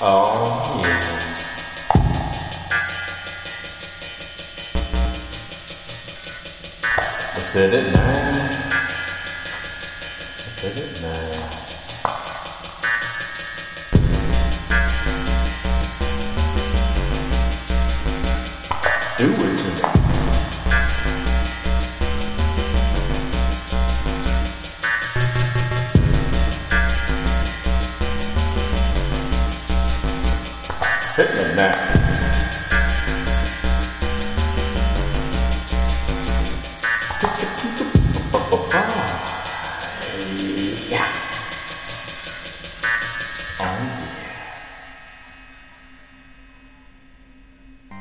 Oh, yeah. I said it now. I said it now. Do it. hitting them now. Yeah.